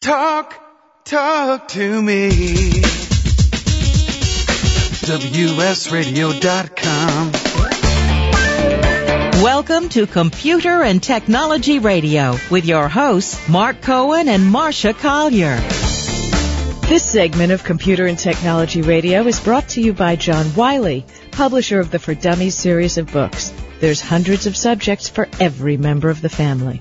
Talk, talk to me. WSRadio.com. Welcome to Computer and Technology Radio with your hosts, Mark Cohen and Marcia Collier. This segment of Computer and Technology Radio is brought to you by John Wiley, publisher of the For Dummies series of books. There's hundreds of subjects for every member of the family.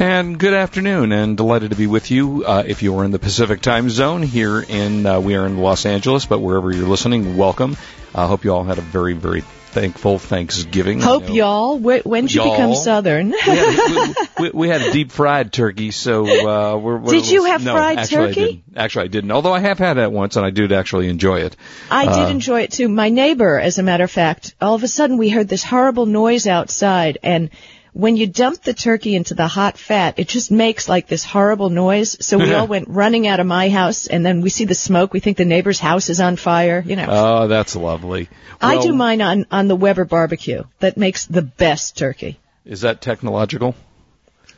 And good afternoon, and delighted to be with you. Uh, if you are in the Pacific time zone, here in uh, we are in Los Angeles, but wherever you're listening, welcome. I uh, hope you all had a very, very thankful Thanksgiving. Hope y'all. When did you become Southern? we, had, we, we, we had deep fried turkey, so uh, we're, we're Did you have no, fried actually turkey? I didn't. Actually, I didn't. Although I have had that once, and I did actually enjoy it. I Uh, did enjoy it too. My neighbor, as a matter of fact, all of a sudden we heard this horrible noise outside and when you dump the turkey into the hot fat, it just makes like this horrible noise. So we all went running out of my house and then we see the smoke. We think the neighbor's house is on fire, you know. Oh, that's lovely. I do mine on, on the Weber barbecue. That makes the best turkey. Is that technological?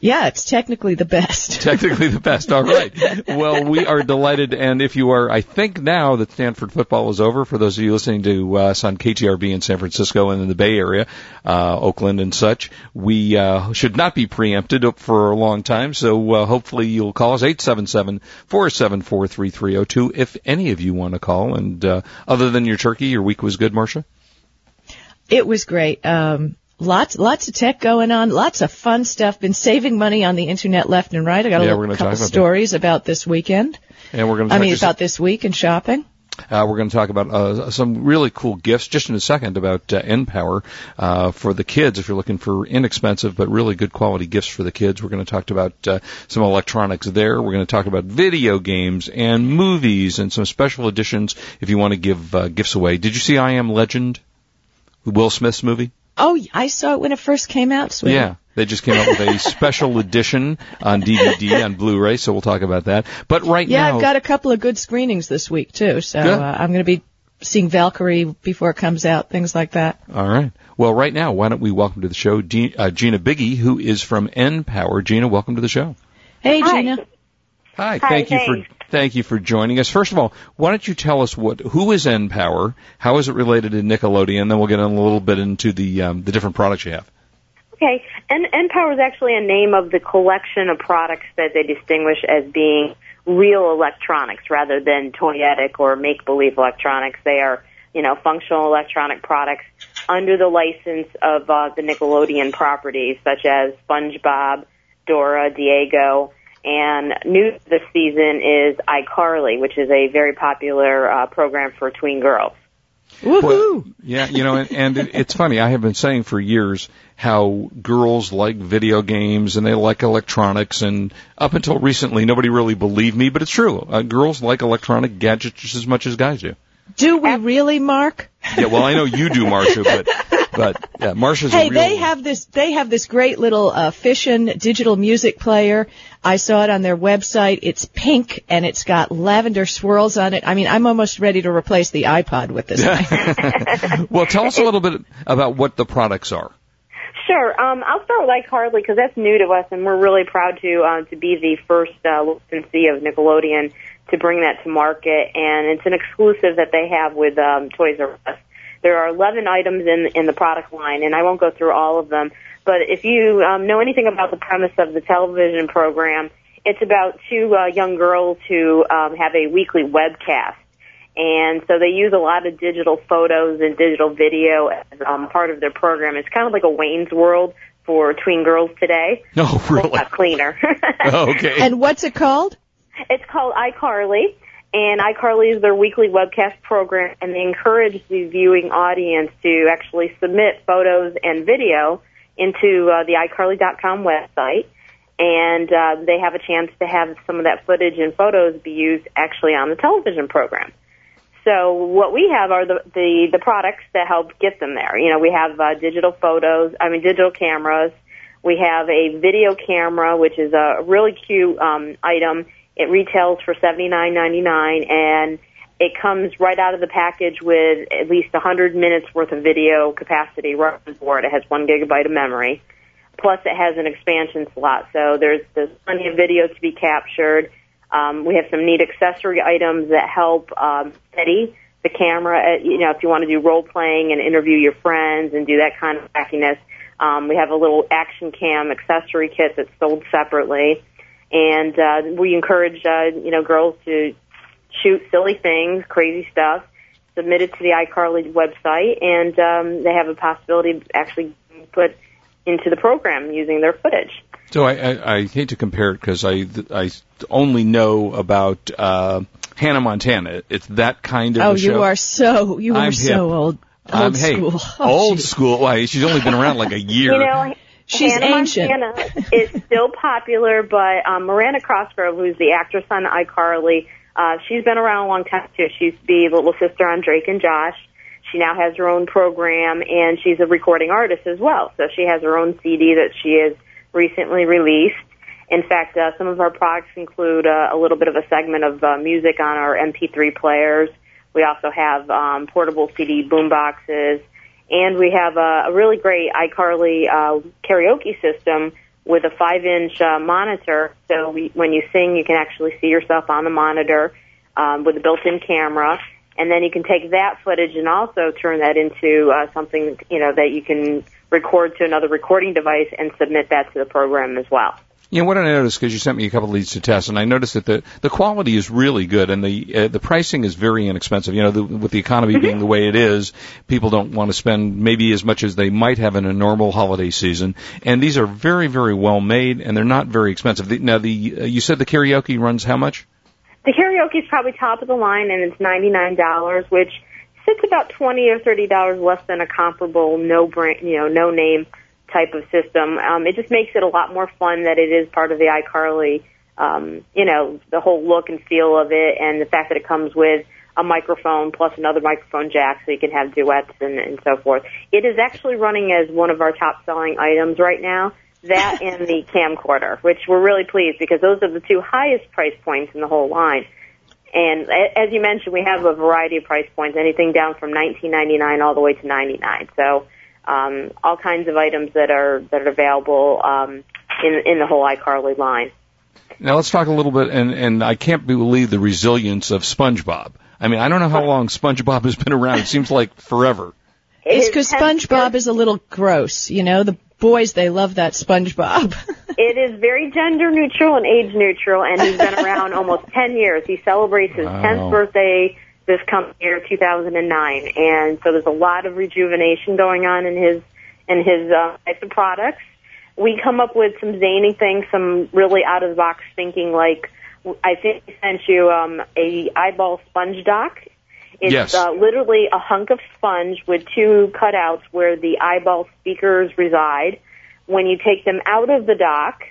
Yeah, it's technically the best. Technically the best. All right. Well, we are delighted, and if you are, I think now that Stanford football is over, for those of you listening to uh, us on KTRB in San Francisco and in the Bay Area, uh, Oakland and such, we uh, should not be preempted for a long time. So uh, hopefully you'll call us eight seven seven four seven four three three zero two if any of you want to call. And uh, other than your turkey, your week was good, Marcia. It was great. Um, lots, lots of tech going on, lots of fun stuff. Been saving money on the internet left and right. I got a Yeah, gonna couple about that. stories about this weekend. And we're going to. I mean, about this week and shopping. Uh, we're going to talk about uh, some really cool gifts just in a second about uh, NPower uh, for the kids. If you're looking for inexpensive but really good quality gifts for the kids, we're going to talk about uh, some electronics there. We're going to talk about video games and movies and some special editions if you want to give uh, gifts away. Did you see I Am Legend? Will Smith's movie? Oh, I saw it when it first came out. Sweetie. Yeah. They just came out with a special edition on DVD on Blu-ray, so we'll talk about that. But right Yeah, now, I've got a couple of good screenings this week too. So uh, I'm going to be seeing Valkyrie before it comes out, things like that. All right. Well, right now, why don't we welcome to the show Ge- uh, Gina Biggie, who is from N Power. Gina, welcome to the show. Hey, Hi. Gina. Hi. Hi, thank you for thank you for joining us. First of all, why don't you tell us what who is N Power? How is it related to Nickelodeon? Then we'll get in a little bit into the um, the different products you have. Okay, and NPower is actually a name of the collection of products that they distinguish as being real electronics rather than toyetic or make-believe electronics. They are, you know, functional electronic products under the license of uh, the Nickelodeon properties such as SpongeBob, Dora, Diego, and new this season is iCarly, which is a very popular uh, program for tween girls. Woohoo! Well, yeah, you know, and, and it, it's funny. I have been saying for years how girls like video games and they like electronics, and up until recently, nobody really believed me, but it's true. Uh, girls like electronic gadgets just as much as guys do. Do we really, Mark? Yeah, well, I know you do, Marcia, but but yeah, Marcia's Hey, a real. they have this. They have this great little uh, Fission digital music player. I saw it on their website. It's pink and it's got lavender swirls on it. I mean, I'm almost ready to replace the iPod with this thing. well, tell us a little bit about what the products are. Sure. Um, I'll start with iCarly because that's new to us, and we're really proud to uh, to be the first uh, licensee of Nickelodeon to bring that to market, and it's an exclusive that they have with um, Toys R Us. There are 11 items in in the product line, and I won't go through all of them. But if you um, know anything about the premise of the television program, it's about two uh, young girls who um, have a weekly webcast. And so they use a lot of digital photos and digital video as um, part of their program. It's kind of like a Wayne's World for tween girls today. No, A really? lot cleaner. okay. and what's it called? It's called iCarly, and iCarly is their weekly webcast program, and they encourage the viewing audience to actually submit photos and video into uh, the iCarly.com website, and uh, they have a chance to have some of that footage and photos be used actually on the television program. So what we have are the, the, the products that help get them there. You know, we have uh, digital photos, I mean digital cameras. We have a video camera, which is a really cute um, item. It retails for seventy nine ninety nine, and it comes right out of the package with at least 100 minutes worth of video capacity right on board. It has one gigabyte of memory. Plus, it has an expansion slot, so there's there's plenty of video to be captured. Um, we have some neat accessory items that help um, steady the camera. uh, You know, if you want to do role playing and interview your friends and do that kind of wackiness, um, we have a little action cam accessory kit that's sold separately, and uh, we encourage uh, you know girls to shoot silly things, crazy stuff, submit it to the iCarly website, and um, they have a possibility of actually put into the program using their footage. So I, I, I hate to compare it because I I only know about uh, Hannah Montana. It's that kind of Oh, a show. you are so you are I'm so hip. old. Old I'm, hey, school. Oh, old geez. school. Why? She's only been around like a year. You know, She's Hannah ancient. Montana is still popular, but um, Miranda Cosgrove, who's the actress on iCarly, uh, she's been around a long time too. She used to be the little sister on Drake and Josh. She now has her own program, and she's a recording artist as well. So she has her own CD that she has recently released. In fact, uh, some of our products include uh, a little bit of a segment of uh, music on our MP3 players. We also have um, portable CD boom boxes, and we have a, a really great iCarly uh, karaoke system with a five-inch uh, monitor. So we, when you sing, you can actually see yourself on the monitor um, with a built-in camera, and then you can take that footage and also turn that into uh, something you know that you can record to another recording device and submit that to the program as well. You know what I noticed because you sent me a couple of leads to test, and I noticed that the the quality is really good, and the uh, the pricing is very inexpensive. You know, the, with the economy being the way it is, people don't want to spend maybe as much as they might have in a normal holiday season. And these are very very well made, and they're not very expensive. The, now, the uh, you said the karaoke runs how much? The karaoke is probably top of the line, and it's ninety nine dollars, which sits about twenty or thirty dollars less than a comparable no brand, you know, no name type of system. Um, it just makes it a lot more fun that it is part of the iCarly, um, you know, the whole look and feel of it, and the fact that it comes with a microphone plus another microphone jack, so you can have duets and, and so forth. It is actually running as one of our top selling items right now. That and the camcorder, which we're really pleased because those are the two highest price points in the whole line. And as you mentioned, we have a variety of price points, anything down from 19.99 all the way to 99. So um, all kinds of items that are that are available um, in in the whole iCarly line. Now let's talk a little bit, and and I can't believe the resilience of SpongeBob. I mean, I don't know how long SpongeBob has been around. It seems like forever. It's because SpongeBob is a little gross. You know, the boys they love that SpongeBob. It is very gender neutral and age neutral, and he's been around almost 10 years. He celebrates his Wow. 10th birthday this coming year, 2009, and so there's a lot of rejuvenation going on in his in his uh, types of products. We come up with some zany things, some really out of the box thinking. Like I think we sent you um, a eyeball sponge dock. It's Yes. uh, literally a hunk of sponge with two cutouts where the eyeball speakers reside. When you take them out of the dock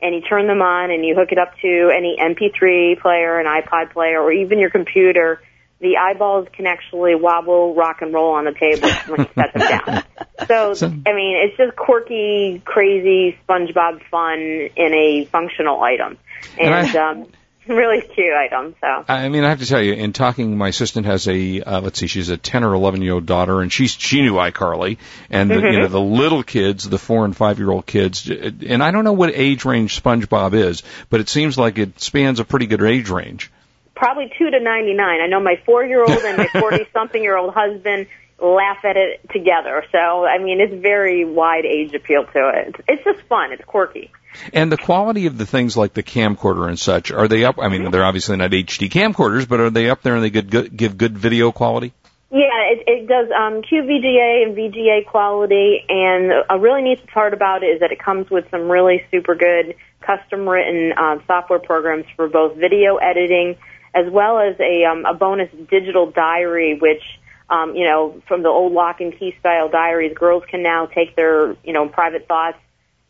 and you turn them on and you hook it up to any MP3 player, an iPod player, or even your computer, the eyeballs can actually wobble, rock and roll on the table when you set them down. So, So- I mean, it's just quirky, crazy SpongeBob fun in a functional item. And I- um, really cute item, so. I mean, I have to tell you, in talking, my assistant has a uh, let's see, she's a ten or eleven year old daughter, and she she knew iCarly, and the, you know the little kids, the four and five year old kids, and I don't know what age range SpongeBob is, but it seems like it spans a pretty good age range. Probably two to ninety nine. I know my four year old and my forty something year old husband laugh at it together. So I mean, it's very wide age appeal to it. It's just fun. It's quirky. And the quality of the things like the camcorder and such, are they up? I mean, they're obviously not HD camcorders, but are they up there and they good, good, give good video quality? Yeah, it, it does um, QVGA and VGA quality, and a really neat part about it is that it comes with some really super good custom written um, software programs for both video editing as well as a, um, a bonus digital diary, which um, you know from the old lock and key style diaries, girls can now take their you know private thoughts,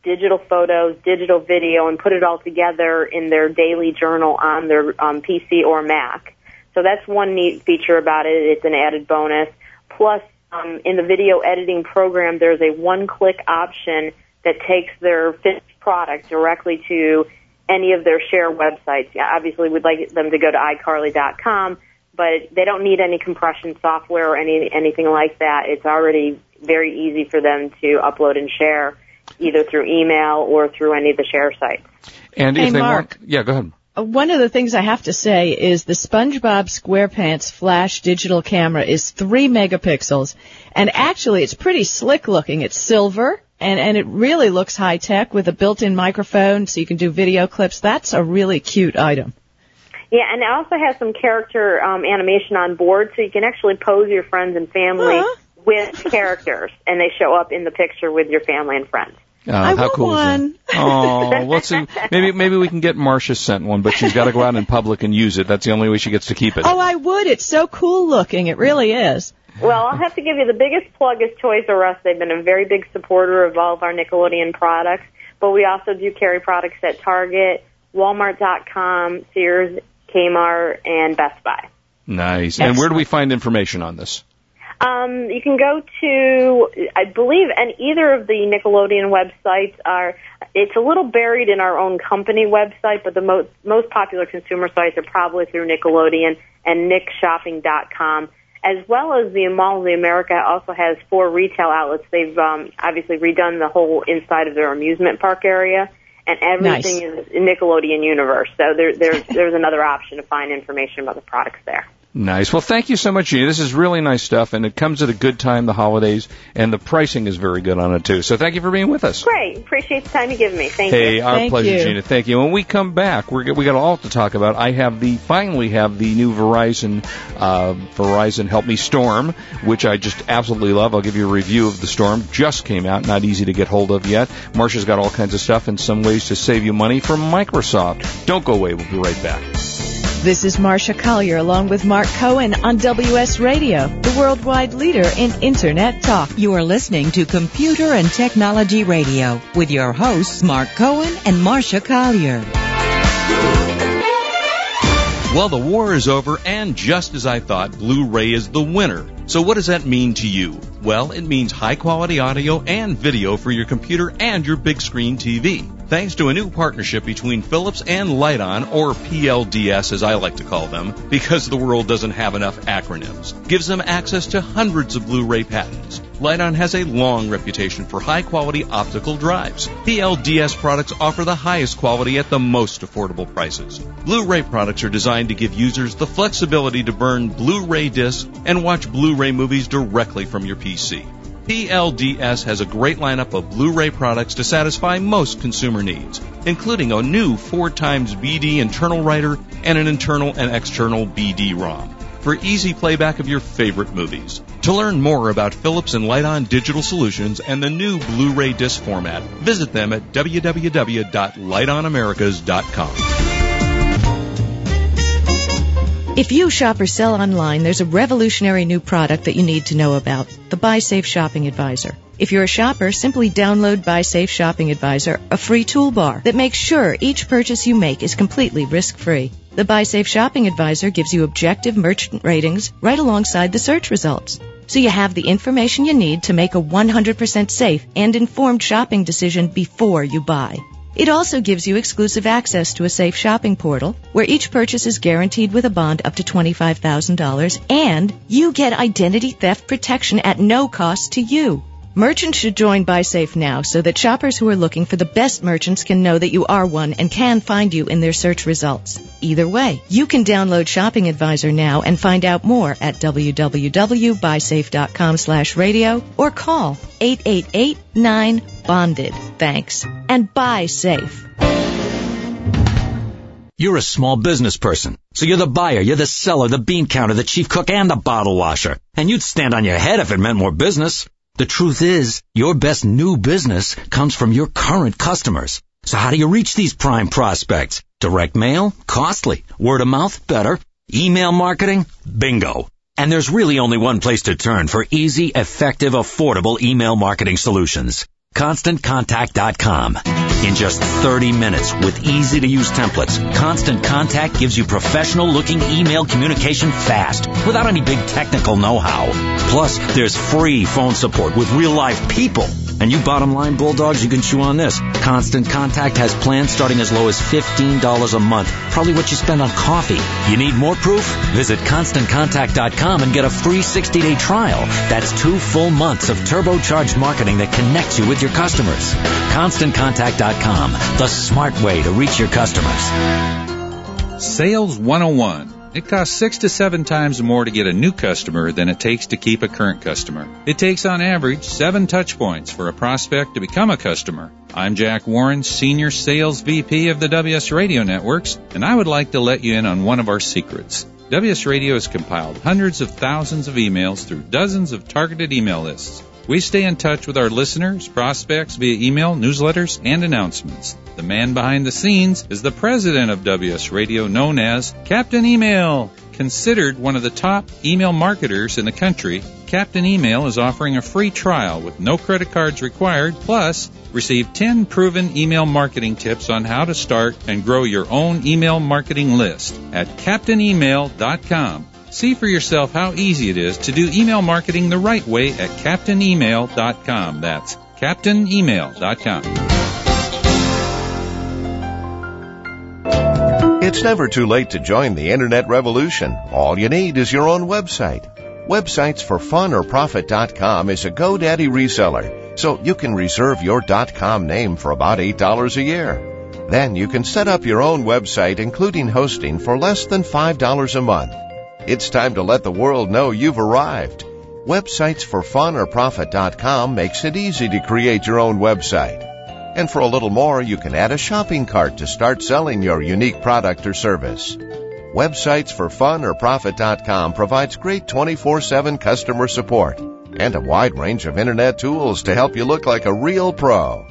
digital photos, digital video, and put it all together in their daily journal on their um, PC or Mac. So that's one neat feature about it. It's an added bonus. Plus, um, in the video editing program, there's a one-click option that takes their finished product directly to any of their share websites. Yeah, obviously, we'd like them to go to iCarly.com, but they don't need any compression software or any anything like that. It's already very easy for them to upload and share, either through email or through any of the share sites. And Hey, if they Mark. want, yeah, go ahead. Uh, one of the things I have to say is the SpongeBob SquarePants flash digital camera is three megapixels, and actually it's pretty slick looking. It's silver, and and it really looks high tech with a built-in microphone, so you can do video clips. That's a really cute item. Yeah, and it also has some character um, animation on board, so you can actually pose your friends and family Huh? with characters, and they show up in the picture with your family and friends. Uh, I how want cool one. is that? Oh, let's see. Maybe maybe we can get Marcia sent one, but she's got to go out in public and use it. That's the only way she gets to keep it. Oh, I would. It's so cool looking. It really is. Well, I'll have to give you the biggest plug is Toys R Us. They've been a very big supporter of all of our Nickelodeon products, but we also do carry products at Target, Walmart.com, Sears, Kmart, and Best Buy. Nice. And where do we find information on this? Um, you can go to, I believe, and either of the Nickelodeon websites are. It's a little buried in our own company website, but the most most popular consumer sites are probably through Nickelodeon and NickShopping.com, as well as the Mall of the America also has four retail outlets. They've um, obviously redone the whole inside of their amusement park area, and everything is Nickelodeon universe. So there, there's there's another option to find information about the products there. Nice. Well, thank you so much, Gina. This is really nice stuff, and it comes at a good time, the holidays, and the pricing is very good on it too. So thank you for being with us. Great, appreciate the time you give me. Thank Hey, you. Hey, our Thank pleasure, you. Gina. Thank you. When we come back, we're we got a lot to talk about. I have the finally have the new Verizon uh, Verizon Help Me Storm, which I just absolutely love. I'll give you a review of the Storm. Just came out, not easy to get hold of yet. Marcia's got all kinds of stuff and some ways to save you money from Microsoft. Don't go away. We'll be right back. This is Marcia Collier along with Mark Cohen on WS Radio, the worldwide leader in Internet talk. You are listening to Computer and Technology Radio with your hosts Mark Cohen and Marcia Collier. Well, the war is over, and just as I thought, Blu-ray is the winner. So what does that mean to you? Well, it means high quality audio and video for your computer and your big screen TV. Thanks to a new partnership between Philips and Lite-On, or PLDS as I like to call them, because the world doesn't have enough acronyms, gives them access to hundreds of Blu-ray patents. Lite-On has a long reputation for high quality optical drives. PLDS products offer the highest quality at the most affordable prices. Blu-ray products are designed to give users the flexibility to burn Blu-ray discs and watch Blu-ray movies directly from your PC. PLDS has a great lineup of Blu-ray products to satisfy most consumer needs, including a new 4x BD internal writer and an internal and external BD-ROM for easy playback of your favorite movies. To learn more about Philips and Lite-On Digital Solutions and the new Blu-ray disc format, visit them at www.lightonamericas.com. If you shop or sell online, there's a revolutionary new product that you need to know about, the Buy Safe Shopping Advisor. If you're a shopper, simply download Buy Safe Shopping Advisor, a free toolbar that makes sure each purchase you make is completely risk-free. The Buy Safe Shopping Advisor gives you objective merchant ratings right alongside the search results. So you have the information you need to make a 100% safe and informed shopping decision before you buy. It also gives you exclusive access to a safe shopping portal where each purchase is guaranteed with a bond up to $25,000 and you get identity theft protection at no cost to you. Merchants should join BuySafe now so that shoppers who are looking for the best merchants can know that you are one and can find you in their search results. Either way, you can download Shopping Advisor now and find out more at www.buysafe.com slash radio or call 888-9-BONDED. Thanks. And buy safe. You're a small business person, so you're the buyer, you're the seller, the bean counter, the chief cook, and the bottle washer. And you'd stand on your head if it meant more business. The truth is, your best new business comes from your current customers. So how do you reach these prime prospects? Direct mail? Costly. Word of mouth? Better. Email marketing? Bingo. And there's really only one place to turn for easy, effective, affordable email marketing solutions. ConstantContact.com. In just 30 minutes with easy to use templates, Constant Contact gives you professional looking email communication fast without any big technical know-how. Plus, there's free phone support with real life people. And you bottom line bulldogs, you can chew on this. Constant Contact has plans starting as low as $15 a month. Probably what you spend on coffee. You need more proof? Visit ConstantContact.com and get a free 60-day trial. That's two full months of turbocharged marketing that connects you with your customers. ConstantContact.com, the smart way to reach your customers. Sales 101. It costs six to seven times more to get a new customer than it takes to keep a current customer. It takes on average seven touch points for a prospect to become a customer. I'm Jack Warren, Senior Sales VP of the WS Radio Networks, and I would like to let you in on one of our secrets. WS Radio has compiled hundreds of thousands of emails through dozens of targeted email lists. We stay in touch with our listeners, prospects via email, newsletters, and announcements. The man behind the scenes is the president of WS Radio, known as Captain Email. Considered one of the top email marketers in the country, Captain Email is offering a free trial with no credit cards required, plus receive 10 proven email marketing tips on how to start and grow your own email marketing list at captainemail.com. See for yourself how easy it is to do email marketing the right way at captainemail.com. That's captainemail.com. It's never too late to join the internet revolution. All you need is your own website. Websites for Fun or Profit.com is a GoDaddy reseller, so you can reserve your .com name for about $8 a year. Then you can set up your own website including hosting for less than $5 a month. It's time to let the world know you've arrived. Websites for Fun or Profit.com makes it easy to create your own website. And for a little more, you can add a shopping cart to start selling your unique product or service. Websites for Fun or Profit.com provides great 24-7 customer support and a wide range of internet tools to help you look like a real pro.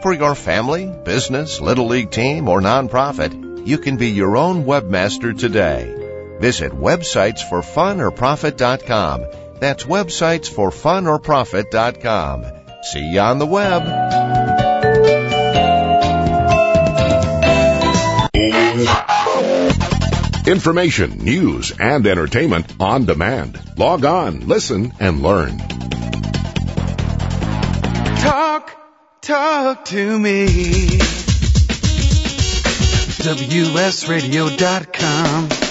For your family, business, little league team, or nonprofit, you can be your own webmaster today. Visit websites for fun or profit.com. That's websites for fun or profit.com. See you on the web. Information, news, and entertainment on demand. Log on, listen, and learn. Talk, talk to me. WSRadio.com.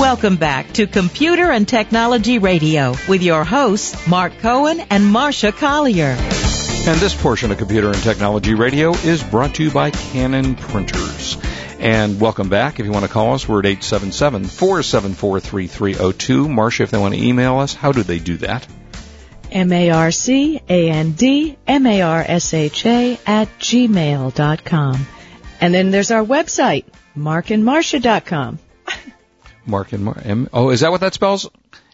Welcome back to Computer and Technology Radio with your hosts, Mark Cohen and Marcia Collier. And this portion of Computer and Technology Radio is brought to you by Canon Printers. And welcome back. If you want to call us, we're at 877-474-3302. Marcia, if they want to email us, how do they do that? M-A-R-C-A-N-D-M-A-R-S-H-A at gmail.com. And then there's our website, markandmarcia.com. Mark and Mar- M- oh, is that what that spells?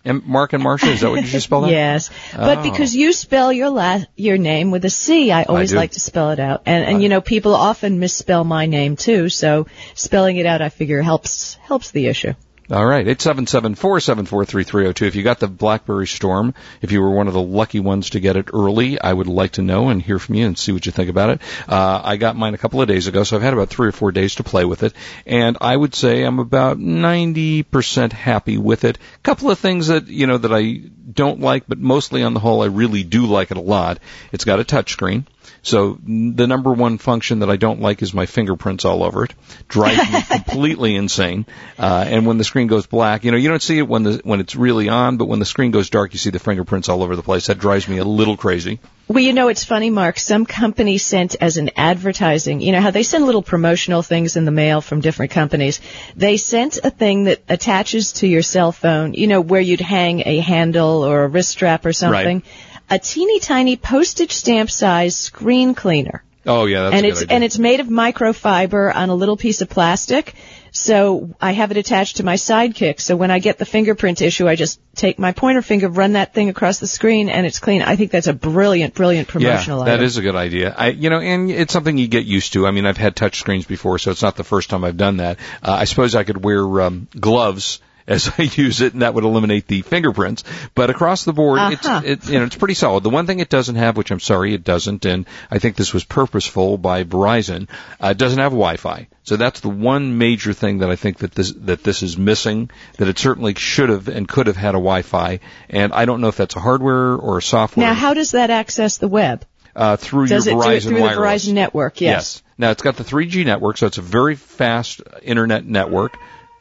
M- Mark and Marcia? Is that what you just spelled out? yes, but Oh. because you spell your last your name with a C, I always do. like to spell it out. And and you know, people often misspell my name too, so spelling it out, I figure helps helps the issue. All right, 877-474-3302. If you got the BlackBerry Storm, if you were one of the lucky ones to get it early, I would like to know and hear from you and see what you think about it. Uh, I got mine a couple of days ago, so I've had about three or four days to play with it, and I would say I'm about 90% happy with it. A couple of things that, you know, that I don't like, but mostly on the whole, I really do like it a lot. It's got a touchscreen. So the number one function that I don't like is my fingerprints all over it. Drives me completely insane. Uh, and when the screen goes black, you know, you don't see it when the when it's really on, but when the screen goes dark, you see the fingerprints all over the place. That drives me a little crazy. Well, you know, it's funny, Mark. Some company sent as an advertising, you know how they send little promotional things in the mail from different companies. They sent a thing that attaches to your cell phone, you know, where you'd hang a handle or a wrist strap or something. A teeny tiny postage stamp size screen cleaner. Oh yeah, that's and it's idea. and it's made of microfiber on a little piece of plastic. So I have it attached to my sidekick. So when I get the fingerprint issue, I just take my pointer finger, run that thing across the screen, and it's clean. I think that's a brilliant, brilliant promotional yeah, that item. is a good idea. I, you know, and it's something you get used to. I mean, I've had touch screens before, so it's not the first time I've done that. Uh, I suppose I could wear um, gloves as I use it, and that would eliminate the fingerprints. But across the board, Uh-huh. it's it, you know it's pretty solid. The one thing it doesn't have, which I'm sorry it doesn't, and I think this was purposeful by Verizon, uh, it doesn't have Wi-Fi. So that's the one major thing that I think that this that this is missing. That it certainly should have and could have had a Wi-Fi, and I don't know if that's a hardware or a software Now, how does that access the web? uh, through Does it your do Verizon it through wireless. the Verizon network? Yes. Now it's got the 3G network, so it's a very fast internet network.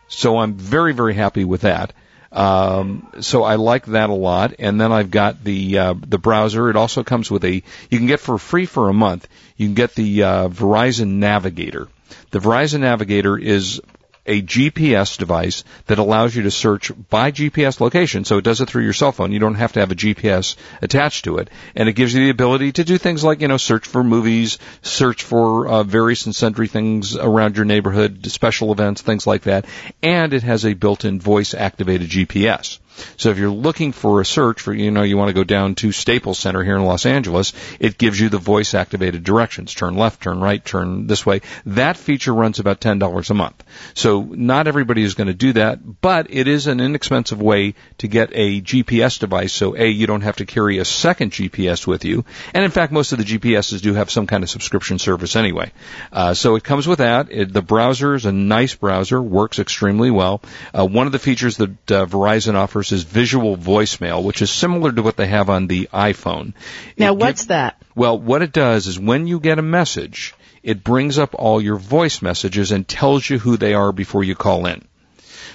So I'm very very happy with that. Um, so I like that a lot. And then I've got the uh, the browser. It also comes with a you can get for free for a month. You can get the uh, Verizon Navigator. The Verizon Navigator is a GPS device that allows you to search by GPS location. So it does it through your cell phone. You don't have to have a GPS attached to it. And it gives you the ability to do things like, you know, search for movies, search for uh, various and sundry things around your neighborhood, special events, things like that. And it has a built-in voice activated GPS. So if you're looking for a search for, you know, you want to go down to Staples Center here in Los Angeles, it gives you the voice activated directions. Turn left, turn right, turn this way. That feature runs about $10 a month. So not everybody is going to do that, but it is an inexpensive way to get a GPS device. So A, you don't have to carry a second GPS with you. And in fact, most of the GPSs do have some kind of subscription service anyway. Uh, so it comes with that. It, the browser is a nice browser, works extremely well. Uh, one of the features that uh, Verizon offers is visual voicemail, which is similar to what they have on the iPhone. Now, It what's that? well, what it does is when you get a message, it brings up all your voice messages and tells you who they are before you call in.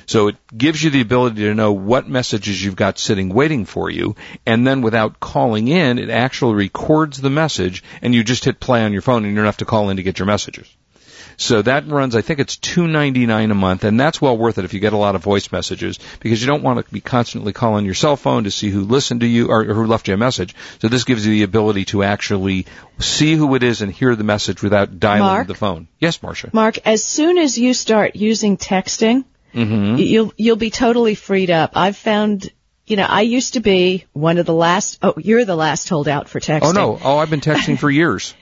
So it gives you the ability to know what messages you've got sitting waiting for you, and then without calling in, it actually records the message, and you just hit play on your phone, and you don't have to call in to get your messages. So that runs, I think it's two ninety nine a month, and that's well worth it if you get a lot of voice messages because you don't want to be constantly calling your cell phone to see who listened to you or who left you a message. So this gives you the ability to actually see who it is and hear the message without dialing Mark? the phone. Yes, Marcia. Mark, as soon as you start using texting, Mm-hmm. you'll you'll be totally freed up. I've found, you know, I used to be one of the last. Oh, you're the last holdout for texting. Oh no! Oh, I've been texting for years.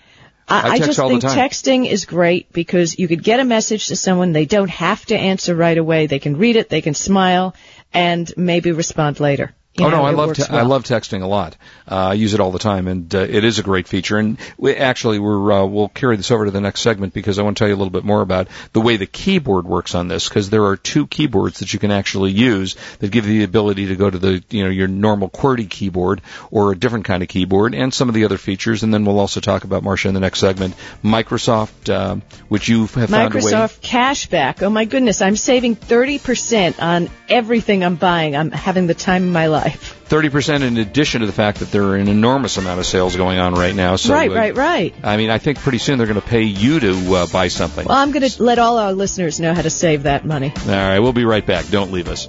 I I, just think texting is great because you could get a message to someone, they don't have to answer right away. They can read it, they can smile, and maybe respond later. You oh know, no, I love te- I love texting a lot. Uh, I use it all the time, and uh, it is a great feature. And we, actually, we're uh, we'll carry this over to the next segment because I want to tell you a little bit more about the way the keyboard works on this. Because there are two keyboards that you can actually use that give you the ability to go to the you know your normal QWERTY keyboard or a different kind of keyboard, and some of the other features. And then we'll also talk about Marcia in the next segment, Microsoft, um, which you have found a way. Microsoft cashback. Oh my goodness, I'm saving 30% on everything I'm buying. I'm having the time of my life. 30% in addition to the fact that there are an enormous amount of sales going on right now. So, right, uh, right, right. I mean, I think pretty soon they're going to pay you to uh, buy something. Well, I'm going to let all our listeners know how to save that money. All right, we'll be right back. Don't leave us.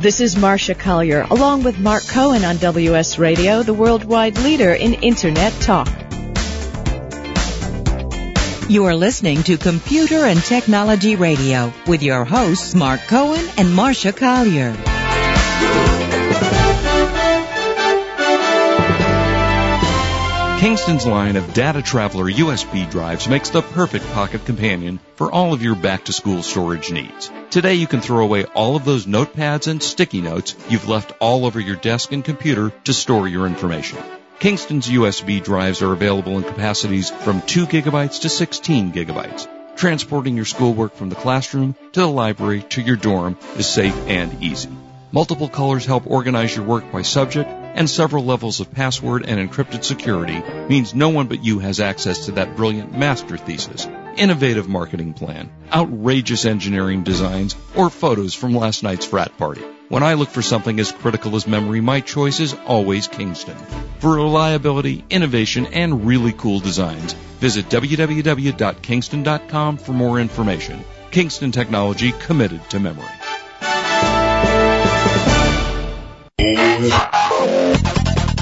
This is Marcia Collier, along with Mark Cohen on WS Radio, the worldwide leader in Internet talk. You are listening to Computer and Technology Radio with your hosts Mark Cohen and Marcia Collier. Kingston's line of Data Traveler USB drives makes the perfect pocket companion for all of your back to school storage needs. Today you can throw away all of those notepads and sticky notes you've left all over your desk and computer to store your information. Kingston's USB drives are available in capacities from 2 gigabytes to 16 gigabytes. Transporting your schoolwork from the classroom to the library to your dorm is safe and easy. Multiple colors help organize your work by subject, and several levels of password and encrypted security means no one but you has access to that brilliant master thesis, innovative marketing plan, outrageous engineering designs, or photos from last night's frat party. When I look for something as critical as memory, my choice is always Kingston. For reliability, innovation, and really cool designs, visit www.kingston.com for more information. Kingston Technology committed to memory.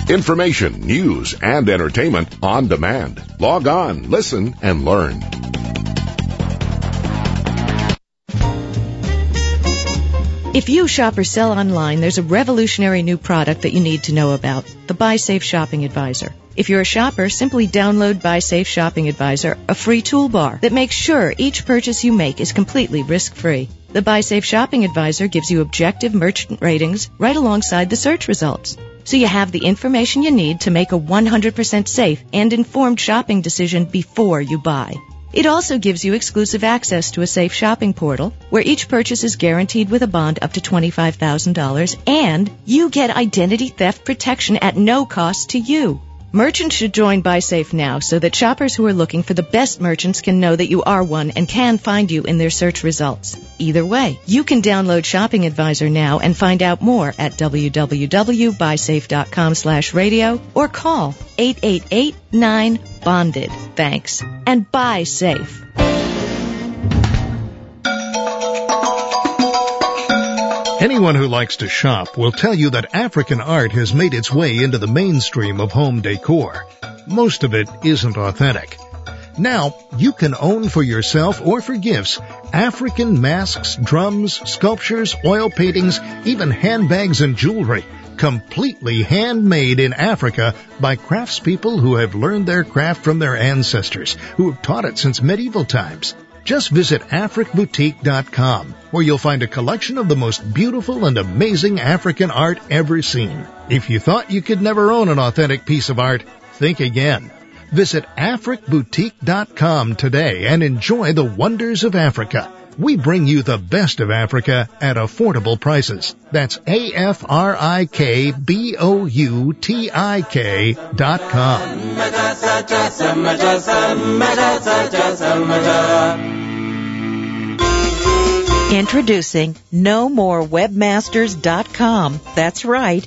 Information, news, and entertainment on demand. Log on, listen, and learn. If you shop or sell online, there's a revolutionary new product that you need to know about the Buy Safe Shopping Advisor. If you're a shopper, simply download Buy Safe Shopping Advisor, a free toolbar that makes sure each purchase you make is completely risk free. The Buy Safe Shopping Advisor gives you objective merchant ratings right alongside the search results. So you have the information you need to make a 100% safe and informed shopping decision before you buy. It also gives you exclusive access to a safe shopping portal where each purchase is guaranteed with a bond up to $25,000 and you get identity theft protection at no cost to you. Merchants should join BuySafe now so that shoppers who are looking for the best merchants can know that you are one and can find you in their search results. Either way, you can download Shopping Advisor now and find out more at www.buysafe.com slash radio or call 888-9-BONDED. Thanks. And buy safe. Anyone who likes to shop will tell you that African art has made its way into the mainstream of home decor. Most of it isn't authentic. Now, you can own for yourself or for gifts African masks, drums, sculptures, oil paintings, even handbags and jewelry, completely handmade in Africa by craftspeople who have learned their craft from their ancestors, who have taught it since medieval times. Just visit AfrikBoutik.com, where you'll find a collection of the most beautiful and amazing African art ever seen. If you thought you could never own an authentic piece of art, think again. Visit AfrikBoutik.com today and enjoy the wonders of Africa. We bring you the best of Africa at affordable prices. That's A-F-R-I-K-B-O-U-T-I-K dot com. Introducing NoMoreWebmasters.com. That's right.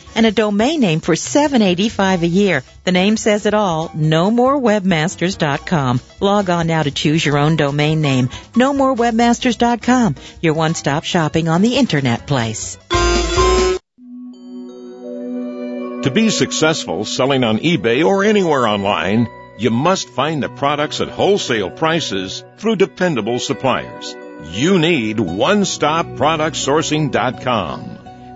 and a domain name for $7.85 a year. The name says it all. No more NoMoreWebmasters.com. Log on now to choose your own domain name. No more NoMoreWebmasters.com. Your one-stop shopping on the internet place. To be successful selling on eBay or anywhere online, you must find the products at wholesale prices through dependable suppliers. You need OneStopProductSourcing.com.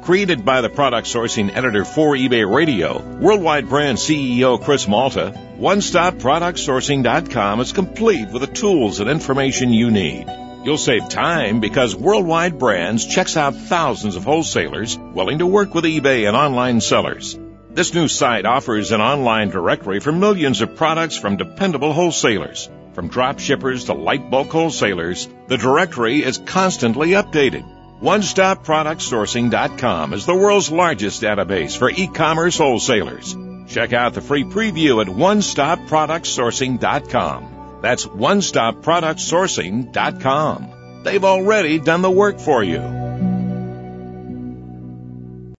Created by the product sourcing editor for eBay Radio, worldwide brand CEO Chris Malta, OneStopProductSourcing.com is complete with the tools and information you need. You'll save time because Worldwide Brands checks out thousands of wholesalers willing to work with eBay and online sellers. This new site offers an online directory for millions of products from dependable wholesalers. From drop shippers to light bulk wholesalers, the directory is constantly updated. OneStopProductSourcing.com is the world's largest database for e-commerce wholesalers. Check out the free preview at OneStopProductSourcing.com. That's OneStopProductSourcing.com. They've already done the work for you.